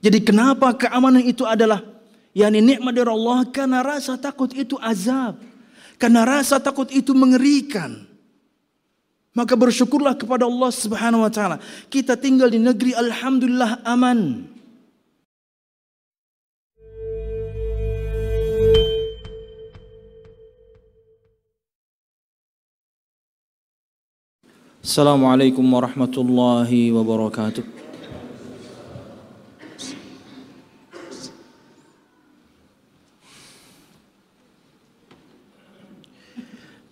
Jadi kenapa keamanan itu adalah yakni nikmat dari Allah karena rasa takut itu azab. Karena rasa takut itu mengerikan. Maka bersyukurlah kepada Allah Subhanahu wa taala. Kita tinggal di negeri alhamdulillah aman. Assalamualaikum warahmatullahi wabarakatuh.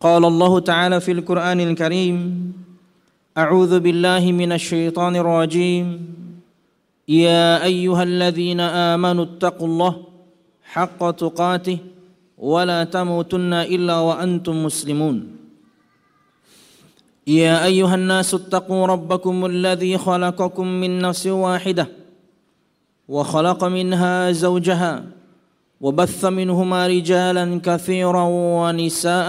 قال الله تعالى في القرآن الكريم أعوذ بالله من الشيطان الرجيم. يا أيها الذين آمنوا اتقوا الله حق تقاته ولا تموتن إلا وأنتم مسلمون. يا أيها الناس اتقوا ربكم الذي خلقكم من نفس واحدة وخلق منها زوجها وبث منهما رجالا كثيرا ونساء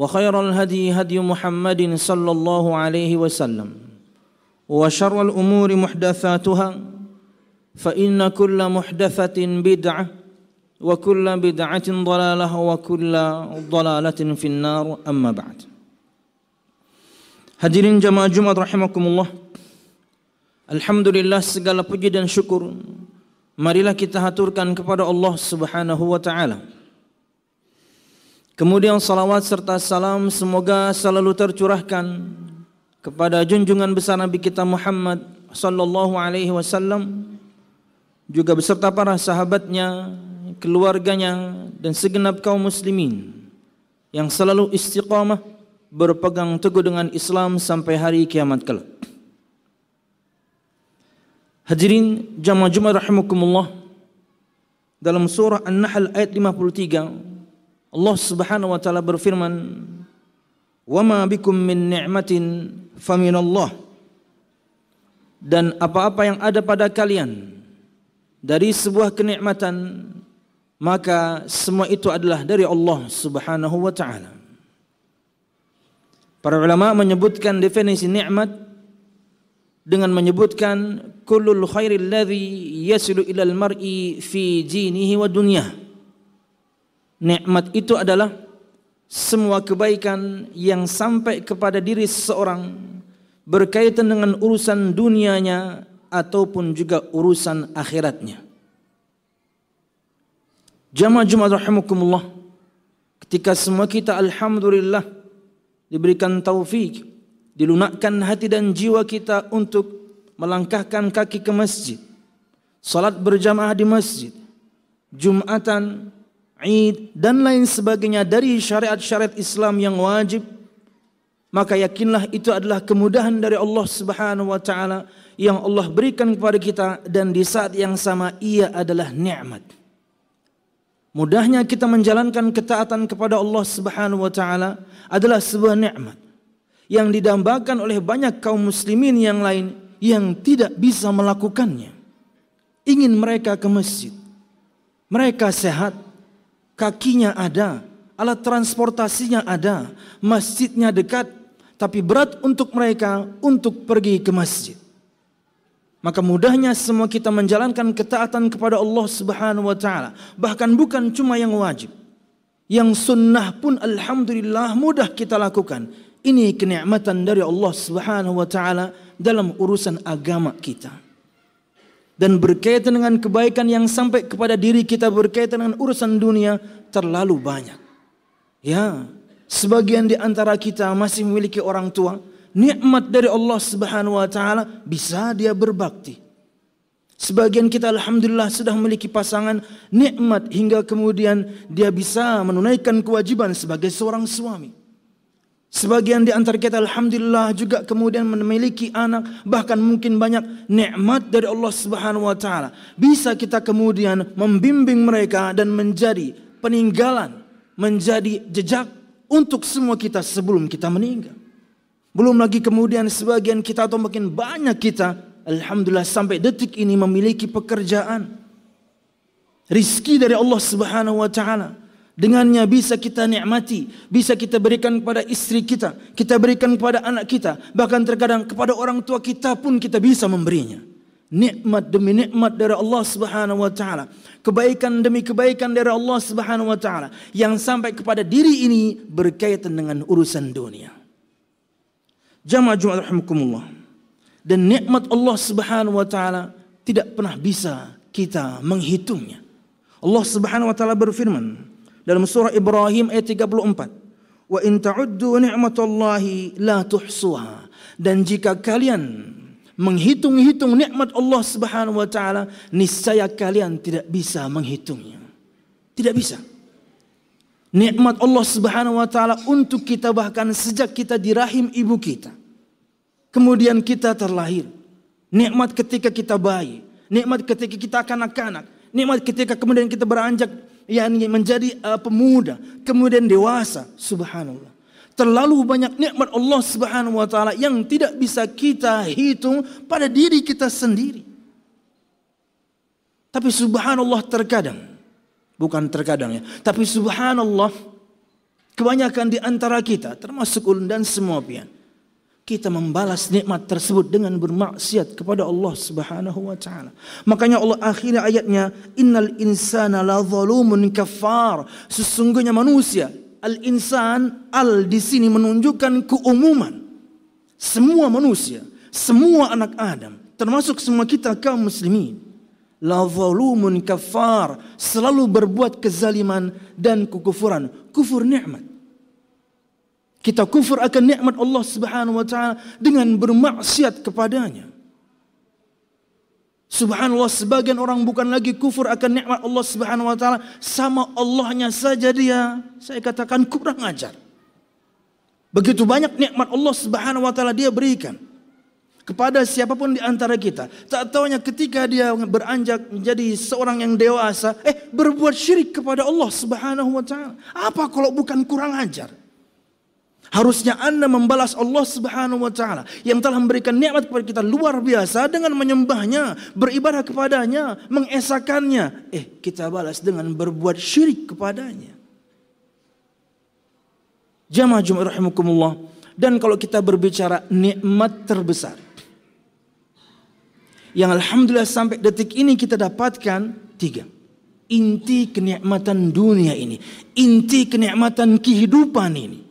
وخير الهدي هدي محمد صلى الله عليه وسلم وشر الأمور محدثاتها فإن كل محدثة بدعة وكل بدعة ضلالة وكل ضلالة في النار أما بعد Hadirin jamaah Jumat rahimakumullah Alhamdulillah segala puji dan syukur Marilah kita haturkan kepada Allah subhanahu wa ta'ala Kemudian salawat serta salam semoga selalu tercurahkan kepada junjungan besar Nabi kita Muhammad sallallahu alaihi wasallam juga beserta para sahabatnya, keluarganya dan segenap kaum muslimin yang selalu istiqamah berpegang teguh dengan Islam sampai hari kiamat kelak. Hadirin jamaah Jumat rahimakumullah dalam surah An-Nahl ayat 53 Allah Subhanahu wa taala berfirman, "Wa ma bikum min ni'matin faminallah." Dan apa-apa yang ada pada kalian dari sebuah kenikmatan maka semua itu adalah dari Allah Subhanahu wa taala. Para ulama menyebutkan definisi nikmat dengan menyebutkan kullul khairil ladzi yasilu ilal mar'i fi dinihi wa dunyah Nikmat itu adalah semua kebaikan yang sampai kepada diri seseorang berkaitan dengan urusan dunianya ataupun juga urusan akhiratnya. Jamaah Jumat rahimakumullah. Ketika semua kita alhamdulillah diberikan taufik, dilunakkan hati dan jiwa kita untuk melangkahkan kaki ke masjid, salat berjamaah di masjid, Jumatan, Dan lain sebagainya dari syariat-syariat Islam yang wajib maka yakinlah itu adalah kemudahan dari Allah Subhanahu wa taala yang Allah berikan kepada kita dan di saat yang sama ia adalah nikmat. Mudahnya kita menjalankan ketaatan kepada Allah Subhanahu wa taala adalah sebuah nikmat yang didambakan oleh banyak kaum muslimin yang lain yang tidak bisa melakukannya. Ingin mereka ke masjid. Mereka sehat, kakinya ada, alat transportasinya ada, masjidnya dekat, tapi berat untuk mereka untuk pergi ke masjid. Maka mudahnya semua kita menjalankan ketaatan kepada Allah Subhanahu wa taala, bahkan bukan cuma yang wajib. Yang sunnah pun alhamdulillah mudah kita lakukan. Ini kenikmatan dari Allah Subhanahu wa taala dalam urusan agama kita. Dan berkaitan dengan kebaikan yang sampai kepada diri kita berkaitan dengan urusan dunia terlalu banyak. Ya, sebagian di antara kita masih memiliki orang tua, nikmat dari Allah Subhanahu wa taala bisa dia berbakti. Sebagian kita alhamdulillah sudah memiliki pasangan nikmat hingga kemudian dia bisa menunaikan kewajiban sebagai seorang suami. Sebagian di antara kita alhamdulillah juga kemudian memiliki anak bahkan mungkin banyak nikmat dari Allah Subhanahu wa taala. Bisa kita kemudian membimbing mereka dan menjadi peninggalan, menjadi jejak untuk semua kita sebelum kita meninggal. Belum lagi kemudian sebagian kita atau mungkin banyak kita alhamdulillah sampai detik ini memiliki pekerjaan. Rizki dari Allah Subhanahu wa taala Dengannya bisa kita nikmati, bisa kita berikan kepada istri kita, kita berikan kepada anak kita, bahkan terkadang kepada orang tua kita pun kita bisa memberinya. Nikmat demi nikmat dari Allah Subhanahu wa taala. Kebaikan demi kebaikan dari Allah Subhanahu wa taala yang sampai kepada diri ini berkaitan dengan urusan dunia. Jamaah Jumat rahimakumullah. Dan nikmat Allah Subhanahu wa taala tidak pernah bisa kita menghitungnya. Allah Subhanahu wa taala berfirman, dalam surah Ibrahim ayat 34. Wa in ta'uddu ni'matallahi la tuhsuha. Dan jika kalian menghitung-hitung nikmat Allah Subhanahu wa taala, niscaya kalian tidak bisa menghitungnya. Tidak bisa. Nikmat Allah Subhanahu wa taala untuk kita bahkan sejak kita di rahim ibu kita. Kemudian kita terlahir. Nikmat ketika kita bayi, nikmat ketika kita kanak-kanak, nikmat ketika kemudian kita beranjak yakni menjadi uh, pemuda, kemudian dewasa. Subhanallah. Terlalu banyak nikmat Allah Subhanahu wa taala yang tidak bisa kita hitung pada diri kita sendiri. Tapi subhanallah terkadang bukan terkadang ya, tapi subhanallah kebanyakan di antara kita termasuk ulun dan semua pihak kita membalas nikmat tersebut dengan bermaksiat kepada Allah Subhanahu wa taala. Makanya Allah akhiri ayatnya innal insana la zalumun kafar. Sesungguhnya manusia al-insan al di sini menunjukkan keumuman. Semua manusia, semua anak Adam, termasuk semua kita kaum muslimin. La zalumun kafar, selalu berbuat kezaliman dan kekufuran, kufur nikmat. Kita kufur akan nikmat Allah Subhanahu wa taala dengan bermaksiat kepadanya. Subhanallah sebagian orang bukan lagi kufur akan nikmat Allah Subhanahu wa taala sama Allahnya saja dia saya katakan kurang ajar. Begitu banyak nikmat Allah Subhanahu wa taala dia berikan kepada siapa pun di antara kita. Tak tahunya ketika dia beranjak menjadi seorang yang dewasa, eh berbuat syirik kepada Allah Subhanahu wa taala. Apa kalau bukan kurang ajar? Harusnya Anda membalas Allah Subhanahu wa taala yang telah memberikan nikmat kepada kita luar biasa dengan menyembahnya, beribadah kepadanya, mengesakannya. Eh, kita balas dengan berbuat syirik kepadanya. Jamaah Jumat rahimakumullah. Dan kalau kita berbicara nikmat terbesar yang alhamdulillah sampai detik ini kita dapatkan tiga. Inti kenikmatan dunia ini, inti kenikmatan kehidupan ini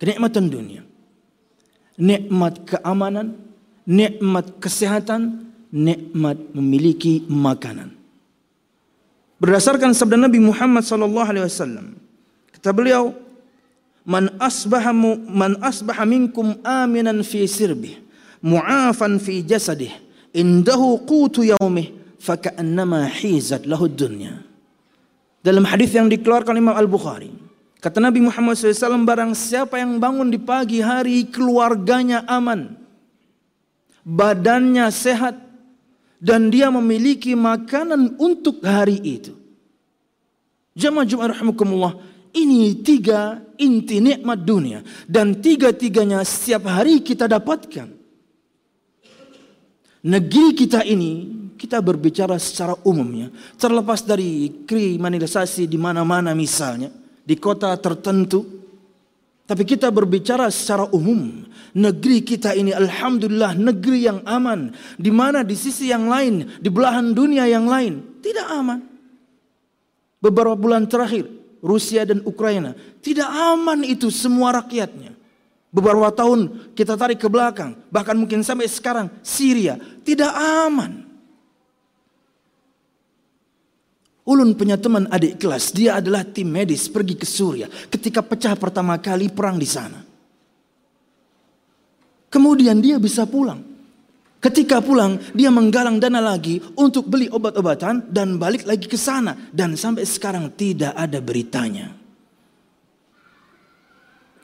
kenikmatan dunia. Nikmat keamanan, nikmat kesehatan, nikmat memiliki makanan. Berdasarkan sabda Nabi Muhammad sallallahu alaihi wasallam, kata beliau, "Man asbaha man asbaha minkum aminan fi sirbih, mu'afan fi jasadih, indahu qutu yaumih, faka'annama hizat lahu dunya." Dalam hadis yang dikeluarkan Imam Al-Bukhari, Kata Nabi Muhammad SAW, barang siapa yang bangun di pagi hari, keluarganya aman. Badannya sehat. Dan dia memiliki makanan untuk hari itu. Jamaah Jumat rahmukumullah. Ini tiga inti nikmat dunia. Dan tiga-tiganya setiap hari kita dapatkan. Negeri kita ini, kita berbicara secara umumnya. Terlepas dari kriminalisasi di mana-mana misalnya di kota tertentu. Tapi kita berbicara secara umum. Negeri kita ini Alhamdulillah negeri yang aman. Di mana di sisi yang lain, di belahan dunia yang lain, tidak aman. Beberapa bulan terakhir, Rusia dan Ukraina, tidak aman itu semua rakyatnya. Beberapa tahun kita tarik ke belakang, bahkan mungkin sampai sekarang Syria tidak aman. Ulun punya teman adik kelas, dia adalah tim medis pergi ke Suria ketika pecah pertama kali perang di sana. Kemudian dia bisa pulang. Ketika pulang, dia menggalang dana lagi untuk beli obat-obatan dan balik lagi ke sana. Dan sampai sekarang tidak ada beritanya.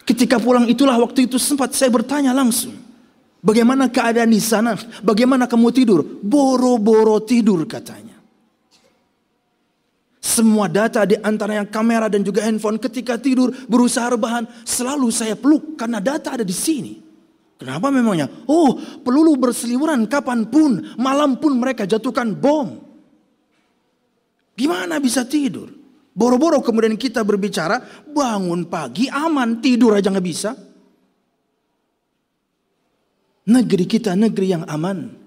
Ketika pulang itulah waktu itu sempat saya bertanya langsung. Bagaimana keadaan di sana? Bagaimana kamu tidur? Boro-boro tidur katanya. Semua data di antaranya kamera dan juga handphone ketika tidur berusaha rebahan selalu saya peluk karena data ada di sini. Kenapa memangnya? Oh, peluru berseliweran kapan pun, malam pun mereka jatuhkan bom. Gimana bisa tidur? Boro-boro kemudian kita berbicara, bangun pagi aman, tidur aja nggak bisa. Negeri kita negeri yang aman.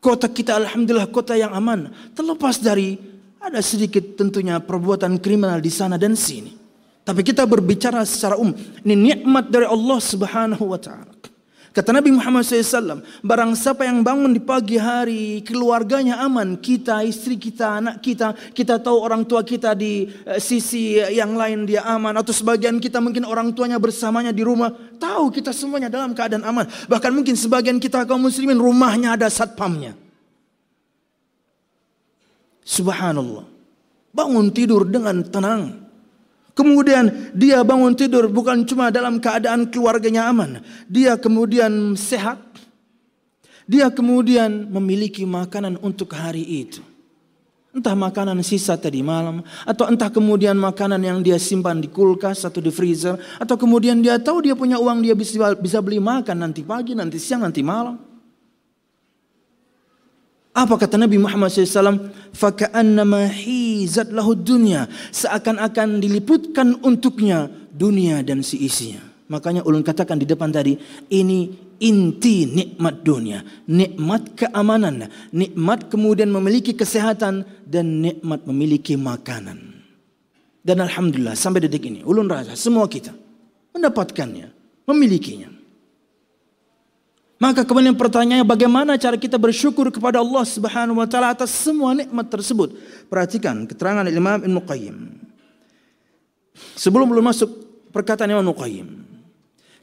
Kota kita alhamdulillah kota yang aman. Terlepas dari ada sedikit tentunya perbuatan kriminal di sana dan sini. Tapi kita berbicara secara umum. Ini nikmat dari Allah subhanahu wa ta'ala. Kata Nabi Muhammad SAW, barang siapa yang bangun di pagi hari, keluarganya aman, kita, istri kita, anak kita, kita tahu orang tua kita di uh, sisi yang lain dia aman, atau sebagian kita mungkin orang tuanya bersamanya di rumah, tahu kita semuanya dalam keadaan aman. Bahkan mungkin sebagian kita kaum muslimin rumahnya ada satpamnya. Subhanallah. Bangun tidur dengan tenang. Kemudian dia bangun tidur bukan cuma dalam keadaan keluarganya aman. Dia kemudian sehat. Dia kemudian memiliki makanan untuk hari itu. Entah makanan sisa tadi malam. Atau entah kemudian makanan yang dia simpan di kulkas atau di freezer. Atau kemudian dia tahu dia punya uang dia bisa, bisa beli makan nanti pagi, nanti siang, nanti malam. Apa kata Nabi Muhammad SAW? Faka'annama hizat lahu dunya. Seakan-akan diliputkan untuknya dunia dan si isinya. Makanya ulun katakan di depan tadi, ini inti nikmat dunia. Nikmat keamanan. Nikmat kemudian memiliki kesehatan. Dan nikmat memiliki makanan. Dan Alhamdulillah sampai detik ini, ulun rasa semua kita mendapatkannya, memilikinya. Maka kemudian pertanyaannya bagaimana cara kita bersyukur kepada Allah Subhanahu wa taala atas semua nikmat tersebut. Perhatikan keterangan Imam Ibnu Qayyim. Sebelum belum masuk perkataan Imam Ibnu Qayyim.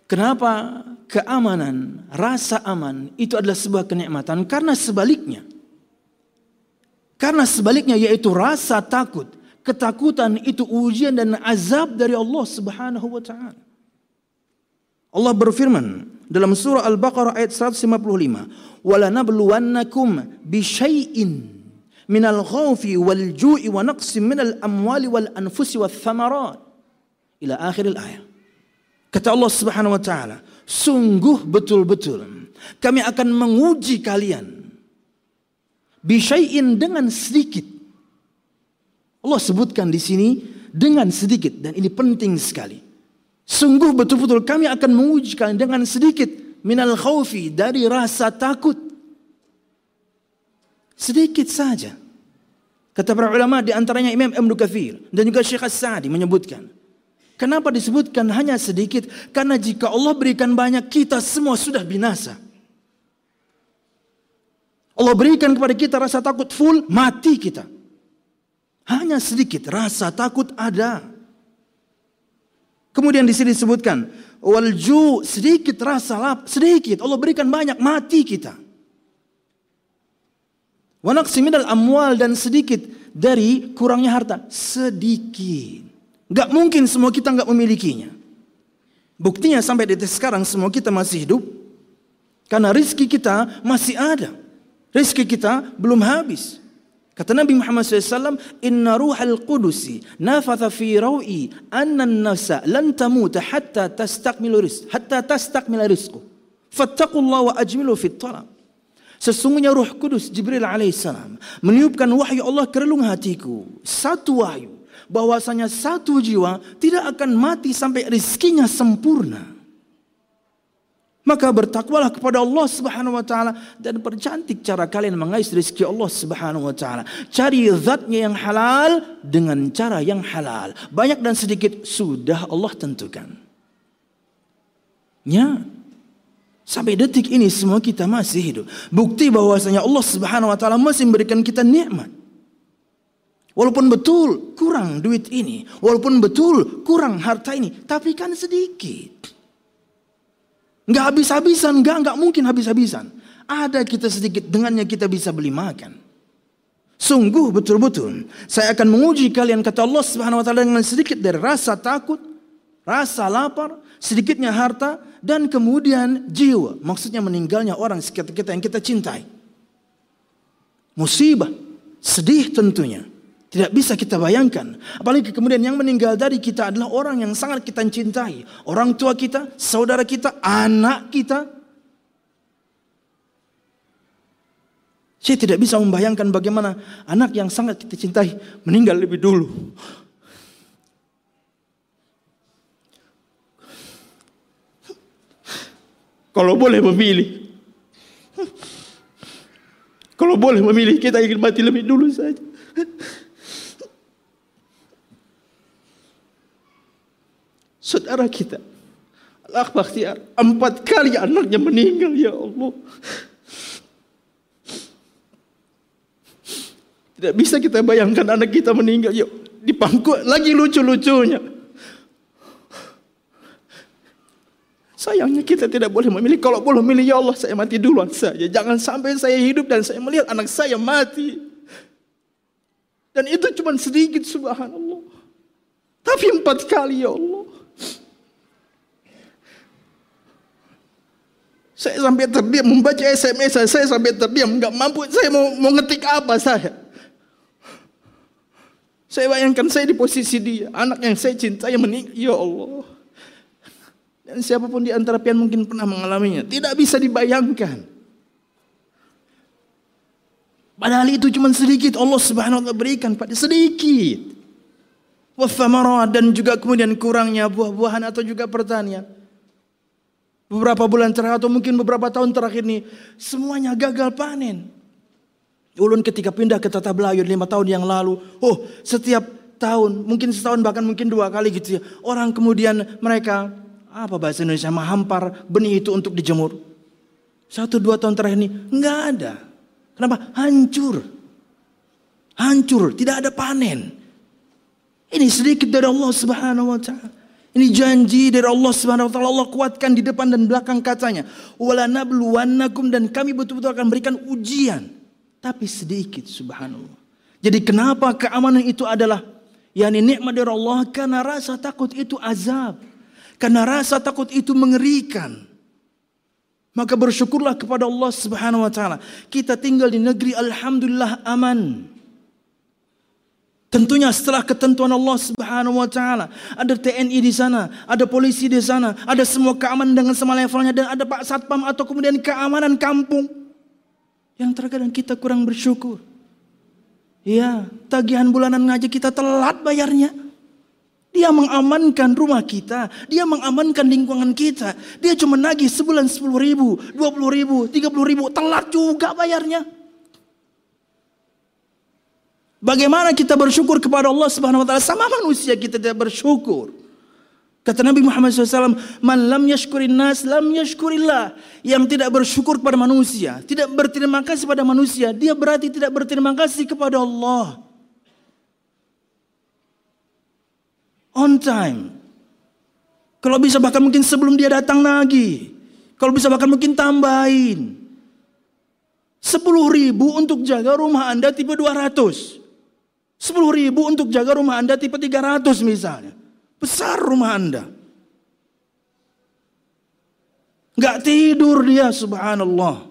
Kenapa keamanan, rasa aman itu adalah sebuah kenikmatan? Karena sebaliknya. Karena sebaliknya yaitu rasa takut. Ketakutan itu ujian dan azab dari Allah Subhanahu wa taala. Allah berfirman dalam surah Al-Baqarah ayat 155, "Wala nabluwannakum bi syai'in minal khawfi wal ju'i wa naqsin minal amwali wal anfusi wath thamarat." Ila akhir ayat. Kata Allah Subhanahu wa taala, sungguh betul-betul kami akan menguji kalian bisyai'in dengan sedikit. Allah sebutkan di sini dengan sedikit dan ini penting sekali. Sungguh betul-betul kami akan menguji kalian dengan sedikit minal khawfi dari rasa takut. Sedikit saja. Kata para ulama di antaranya Imam Ibnu Katsir dan juga Syekh As-Sa'di menyebutkan. Kenapa disebutkan hanya sedikit? Karena jika Allah berikan banyak, kita semua sudah binasa. Allah berikan kepada kita rasa takut full, mati kita. Hanya sedikit rasa takut ada. Kemudian di sini disebutkan walju sedikit rasa lap, sedikit Allah berikan banyak mati kita. Wanak minal amwal dan sedikit dari kurangnya harta, sedikit. Gak mungkin semua kita gak memilikinya. Buktinya sampai detik sekarang semua kita masih hidup. Karena rizki kita masih ada. Rizki kita belum habis. Kata Nabi Muhammad SAW, Inna ruhal qudusi nafatha fi rawi anna nafsa lan tamuta hatta tastakmilu rizq, hatta tastakmila rizqu. Fattaqullah wa ajmilu fit talab. Sesungguhnya ruh kudus Jibril alaihissalam meniupkan wahyu Allah ke relung hatiku. Satu wahyu. Bahwasanya satu jiwa tidak akan mati sampai rizkinya sempurna. Maka bertakwalah kepada Allah Subhanahu wa taala dan percantik cara kalian mengais rezeki Allah Subhanahu wa taala. Cari zatnya yang halal dengan cara yang halal. Banyak dan sedikit sudah Allah tentukan. Ya. Sampai detik ini semua kita masih hidup. Bukti bahwasanya Allah Subhanahu wa taala masih memberikan kita nikmat. Walaupun betul kurang duit ini, walaupun betul kurang harta ini, tapi kan sedikit. Nggak habis-habisan, nggak, nggak mungkin habis-habisan. Ada kita sedikit, dengannya kita bisa beli makan. Sungguh betul-betul, saya akan menguji kalian kata Allah Subhanahu wa taala dengan sedikit dari rasa takut, rasa lapar, sedikitnya harta dan kemudian jiwa. Maksudnya meninggalnya orang sekitar kita yang kita cintai. Musibah, sedih tentunya. Tidak bisa kita bayangkan. Apalagi kemudian yang meninggal dari kita adalah orang yang sangat kita cintai. Orang tua kita, saudara kita, anak kita. Saya tidak bisa membayangkan bagaimana anak yang sangat kita cintai meninggal lebih dulu. Kalau boleh memilih. Kalau boleh memilih kita ingin mati lebih dulu saja. Saudara kita. Allah Bakhtiar, empat kali anaknya meninggal ya Allah. Tidak bisa kita bayangkan anak kita meninggal. Yuk, di pangku lagi lucu-lucunya. Sayangnya kita tidak boleh memilih. Kalau boleh memilih ya Allah saya mati duluan saja. Jangan sampai saya hidup dan saya melihat anak saya mati. Dan itu cuma sedikit subhanallah. Tapi empat kali ya Allah. Saya sampai terdiam membaca SMS saya, saya sampai terdiam, nggak mampu. Saya mau mau ngetik apa saya? Saya bayangkan saya di posisi dia, anak yang saya cintai meninggal. Ya Allah. Dan siapa pun di antara pian mungkin pernah mengalaminya. Tidak bisa dibayangkan. Padahal itu cuma sedikit Allah Subhanahu wa taala berikan pada sedikit. Dan juga kemudian kurangnya buah-buahan atau juga pertanian beberapa bulan terakhir atau mungkin beberapa tahun terakhir ini semuanya gagal panen. Ulun ketika pindah ke Tata Belayun lima tahun yang lalu, oh setiap tahun mungkin setahun bahkan mungkin dua kali gitu ya orang kemudian mereka apa bahasa Indonesia menghampar benih itu untuk dijemur. Satu dua tahun terakhir ini nggak ada. Kenapa? Hancur. Hancur, tidak ada panen. Ini sedikit dari Allah Subhanahu wa taala. Ini janji dari Allah Subhanahu wa taala. Allah kuatkan di depan dan belakang katanya, "Wala nabluwannakum" dan kami betul-betul akan berikan ujian. Tapi sedikit subhanallah. Jadi kenapa keamanan itu adalah yakni nikmat dari Allah karena rasa takut itu azab. Karena rasa takut itu mengerikan. Maka bersyukurlah kepada Allah Subhanahu wa taala. Kita tinggal di negeri alhamdulillah aman. Tentunya setelah ketentuan Allah Subhanahu wa taala, ada TNI di sana, ada polisi di sana, ada semua keamanan dengan semua levelnya dan ada Pak Satpam atau kemudian keamanan kampung. Yang terkadang kita kurang bersyukur. Ya, tagihan bulanan ngaji kita telat bayarnya. Dia mengamankan rumah kita, dia mengamankan lingkungan kita. Dia cuma nagih sebulan 10 ribu, 20 ribu, 30 ribu, telat juga bayarnya. Bagaimana kita bersyukur kepada Allah Subhanahu wa taala sama manusia kita tidak bersyukur. Kata Nabi Muhammad SAW, Man lam yashkurin nas, lam yashkurillah. Yang tidak bersyukur kepada manusia, tidak berterima kasih pada manusia, dia berarti tidak berterima kasih kepada Allah. On time. Kalau bisa bahkan mungkin sebelum dia datang lagi. Kalau bisa bahkan mungkin tambahin. Sepuluh ribu untuk jaga rumah Anda tipe 200. 10 ribu untuk jaga rumah Anda tipe 300 misalnya. Besar rumah Anda. Gak tidur dia subhanallah.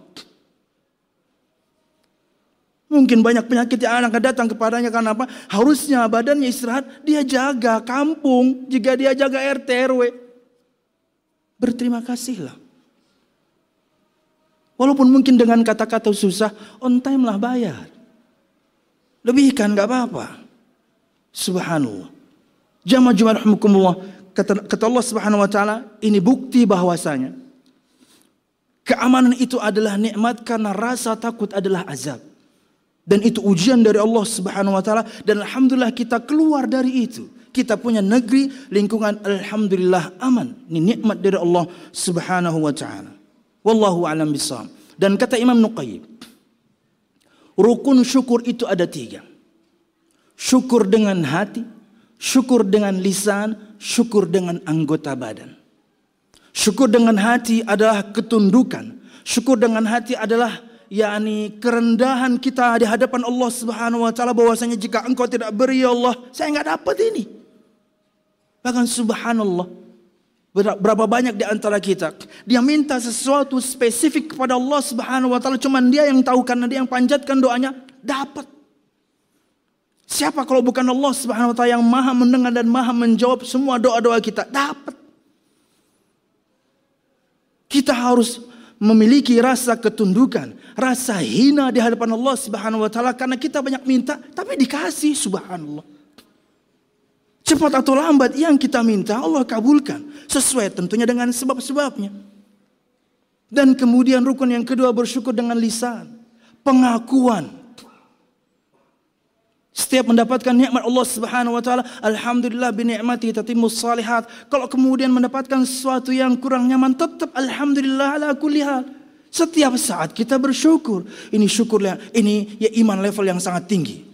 Mungkin banyak penyakit yang akan datang kepadanya karena apa? Harusnya badannya istirahat, dia jaga kampung. Jika dia jaga RT RW. Berterima kasihlah. Walaupun mungkin dengan kata-kata susah, on time lah bayar. Lebihkan gak apa-apa. Subhanallah. Jamaah Jumat rahmukumullah. Kata, kata Allah subhanahu wa ta'ala. Ini bukti bahwasanya. Keamanan itu adalah nikmat karena rasa takut adalah azab. Dan itu ujian dari Allah subhanahu wa ta'ala. Dan Alhamdulillah kita keluar dari itu. Kita punya negeri, lingkungan Alhamdulillah aman. Ini nikmat dari Allah subhanahu wa ta'ala. Wallahu alam bisawab. Dan kata Imam Nuqayyib. Rukun syukur itu ada tiga. syukur dengan hati, syukur dengan lisan, syukur dengan anggota badan. Syukur dengan hati adalah ketundukan. Syukur dengan hati adalah yakni kerendahan kita di hadapan Allah Subhanahu wa taala bahwasanya jika engkau tidak beri ya Allah, saya enggak dapat ini. Bahkan subhanallah Berapa banyak di antara kita dia minta sesuatu spesifik kepada Allah Subhanahu wa taala cuman dia yang tahu karena dia yang panjatkan doanya dapat. Siapa kalau bukan Allah Subhanahu wa taala yang Maha mendengar dan Maha menjawab semua doa-doa kita? Dapat. Kita harus memiliki rasa ketundukan, rasa hina di hadapan Allah Subhanahu wa taala karena kita banyak minta tapi dikasih subhanallah. Cepat atau lambat yang kita minta Allah kabulkan sesuai tentunya dengan sebab-sebabnya. Dan kemudian rukun yang kedua bersyukur dengan lisan, pengakuan setiap mendapatkan nikmat Allah Subhanahu wa taala, alhamdulillah bi ni'mati tatimmus salihat. Kalau kemudian mendapatkan sesuatu yang kurang nyaman, tetap alhamdulillah ala kulli hal. Setiap saat kita bersyukur. Ini syukurlah, ini ya iman level yang sangat tinggi.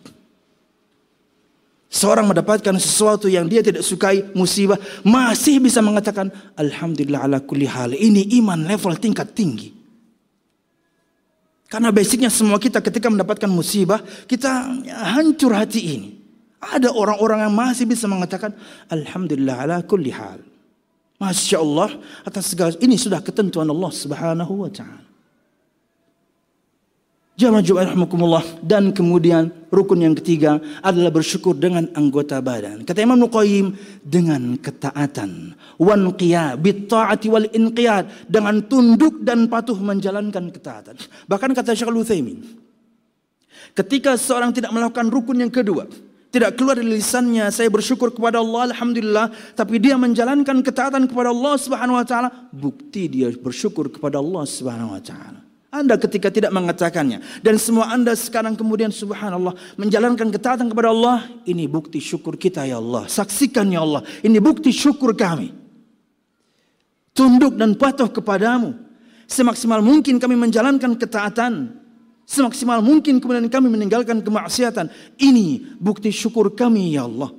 Seorang mendapatkan sesuatu yang dia tidak sukai, musibah, masih bisa mengatakan alhamdulillah ala kulli hal. Ini iman level tingkat tinggi. Karena basicnya semua kita ketika mendapatkan musibah, kita hancur hati ini. Ada orang-orang yang masih bisa mengatakan, Alhamdulillah ala kulli hal. Masya Allah atas segala ini sudah ketentuan Allah subhanahu wa ta'ala. Jamaah Jumat rahmatullah dan kemudian rukun yang ketiga adalah bersyukur dengan anggota badan. Kata Imam Nuqayyim dengan ketaatan, wan qiya bitta'ati wal inqiyad. Dengan tunduk dan patuh menjalankan ketaatan. Bahkan kata Syekh Utsaimin, ketika seorang tidak melakukan rukun yang kedua, tidak keluar dari lisannya saya bersyukur kepada Allah alhamdulillah. Tapi dia menjalankan ketaatan kepada Allah Subhanahu wa taala bukti dia bersyukur kepada Allah Subhanahu wa taala anda ketika tidak mengatakannya. Dan semua anda sekarang kemudian subhanallah. Menjalankan ketaatan kepada Allah. Ini bukti syukur kita ya Allah. Saksikan ya Allah. Ini bukti syukur kami. Tunduk dan patuh kepadamu. Semaksimal mungkin kami menjalankan ketaatan. Semaksimal mungkin kemudian kami meninggalkan kemaksiatan. Ini bukti syukur kami ya Allah.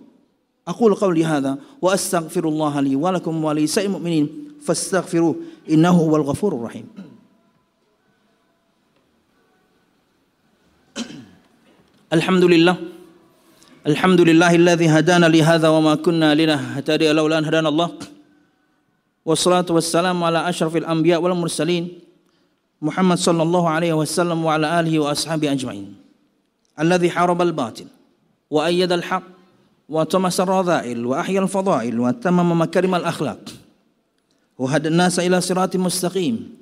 Aku qawli hadha wa astaghfirullah li wa lakum wa li mu'minin fastaghfiruh innahu wal ghafurur rahim. الحمد لله الحمد لله الذي هدانا لهذا وما كنا لنهتدي لولا أن هدانا الله. والصلاة والسلام على أشرف الأنبياء والمرسلين محمد صلى الله عليه وسلم وعلى آله وأصحابه أجمعين. الذي حارب الباطل وأيد الحق وطمس الرذائل وأحيا الفضائل وتمم مكارم الأخلاق. وهدى الناس إلى صراط مستقيم.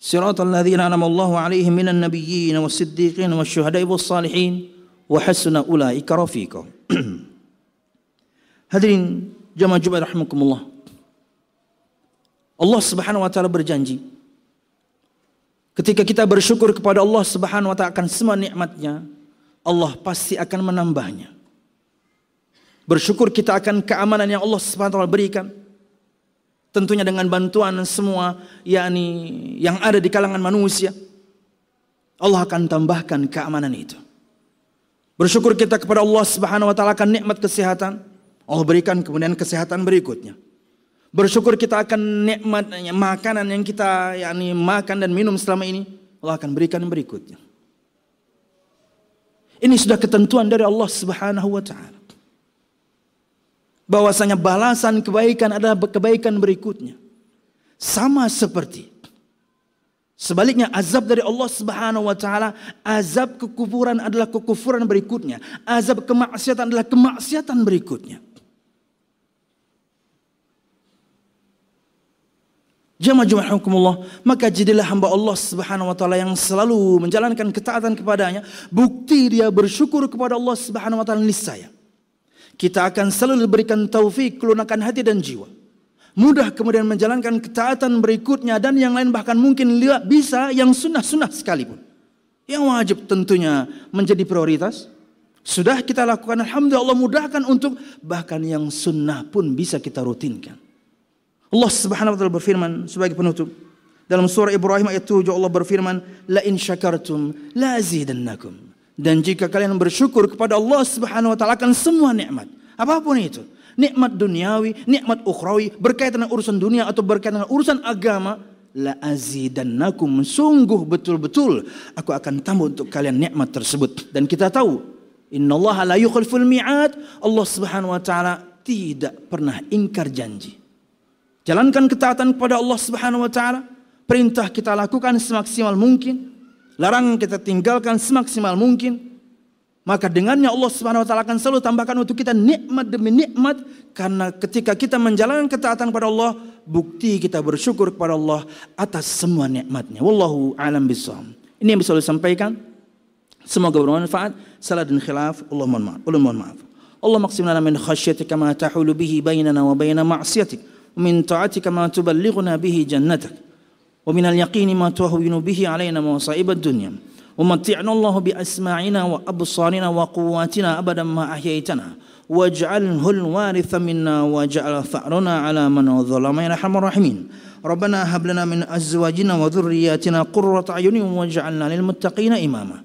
صراط الذين أنعم الله عليهم من النبيين والصديقين والشهداء والصالحين wa hasuna ulaika rafiqa. Hadirin jamaah Jumat rahimakumullah. Allah Subhanahu wa taala berjanji ketika kita bersyukur kepada Allah Subhanahu wa taala akan semua nikmatnya, Allah pasti akan menambahnya. Bersyukur kita akan keamanan yang Allah Subhanahu wa taala berikan. Tentunya dengan bantuan semua yakni yang ada di kalangan manusia. Allah akan tambahkan keamanan itu. Bersyukur kita kepada Allah Subhanahu wa taala akan nikmat kesehatan. Allah berikan kemudian kesehatan berikutnya. Bersyukur kita akan nikmat makanan yang kita yakni makan dan minum selama ini. Allah akan berikan berikutnya. Ini sudah ketentuan dari Allah Subhanahu wa taala. Bahwasanya balasan kebaikan adalah kebaikan berikutnya. Sama seperti Sebaliknya azab dari Allah Subhanahu wa taala, azab kekufuran adalah kekufuran berikutnya. Azab kemaksiatan adalah kemaksiatan berikutnya. Jamaah Juma'a maka jadilah hamba Allah Subhanahu wa taala yang selalu menjalankan ketaatan kepadanya, bukti dia bersyukur kepada Allah Subhanahu wa taala niscaya. Kita akan selalu diberikan taufik, kelunakan hati dan jiwa mudah kemudian menjalankan ketaatan berikutnya dan yang lain bahkan mungkin bisa yang sunnah-sunnah sekalipun. Yang wajib tentunya menjadi prioritas. Sudah kita lakukan Alhamdulillah Allah mudahkan untuk bahkan yang sunnah pun bisa kita rutinkan. Allah subhanahu wa ta'ala berfirman sebagai penutup. Dalam surah Ibrahim ayat 7 Allah berfirman. La in syakartum la azidannakum. Dan jika kalian bersyukur kepada Allah Subhanahu wa taala akan semua nikmat, apa pun itu, nikmat duniawi, nikmat ukhrawi, berkaitan dengan urusan dunia atau berkaitan dengan urusan agama, la azidannakum. Sungguh betul-betul aku akan tambah untuk kalian nikmat tersebut. Dan kita tahu innallaha la yukhliful mi'ad. Allah Subhanahu wa taala tidak pernah ingkar janji. Jalankan ketaatan kepada Allah Subhanahu wa taala. Perintah kita lakukan semaksimal mungkin. Larangan kita tinggalkan semaksimal mungkin maka dengannya Allah Subhanahu wa taala akan selalu tambahkan untuk kita nikmat demi nikmat karena ketika kita menjalankan ketaatan kepada Allah, bukti kita bersyukur kepada Allah atas semua nikmatnya. Wallahu alam bisawab. Ini yang bisa saya sampaikan. Semoga bermanfaat. Salah dan khilaf, Allah mohon maaf. Allah mohon maaf. Allah maksim lana min khasyatika ma tahulu bihi bainana wa baina ma'siyatik. Min ta'atika ma tuballighuna bihi jannatak. Wa min al-yaqini ma tuhawinu bihi alaina mawasa'ib ad-dunya. ومتعنا الله بأسماعنا وأبصارنا وقواتنا أبدا ما أحييتنا. واجعله الوارث منا واجعل ثأرنا على من ظلم. يا أرحم الراحمين. ربنا هب لنا من أزواجنا وذرياتنا قرة أعين واجعلنا للمتقين إماما.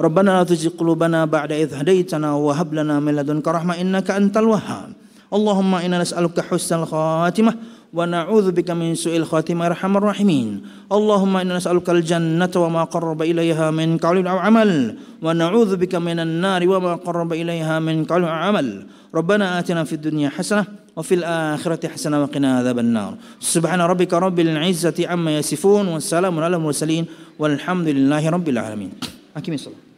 ربنا لا تزغ قلوبنا بعد إذ هديتنا وهب لنا من لدنك رحمة إنك أنت الوهاب. اللهم إنا نسألك حسن الخاتمة ونعوذ بك من سوء الخاتمة أرحم الراحمين. اللهم إنا نسألك الجنة وما قرب إليها من قول أو عمل ونعوذ بك من النار وما قرب إليها من قول أو عمل. ربنا آتنا في الدنيا حسنة وفي الآخرة حسنة وقنا عذاب النار. سبحان ربك رب العزة عما يصفون والسلام على المرسلين والحمد لله رب العالمين. أكمل الصلاة.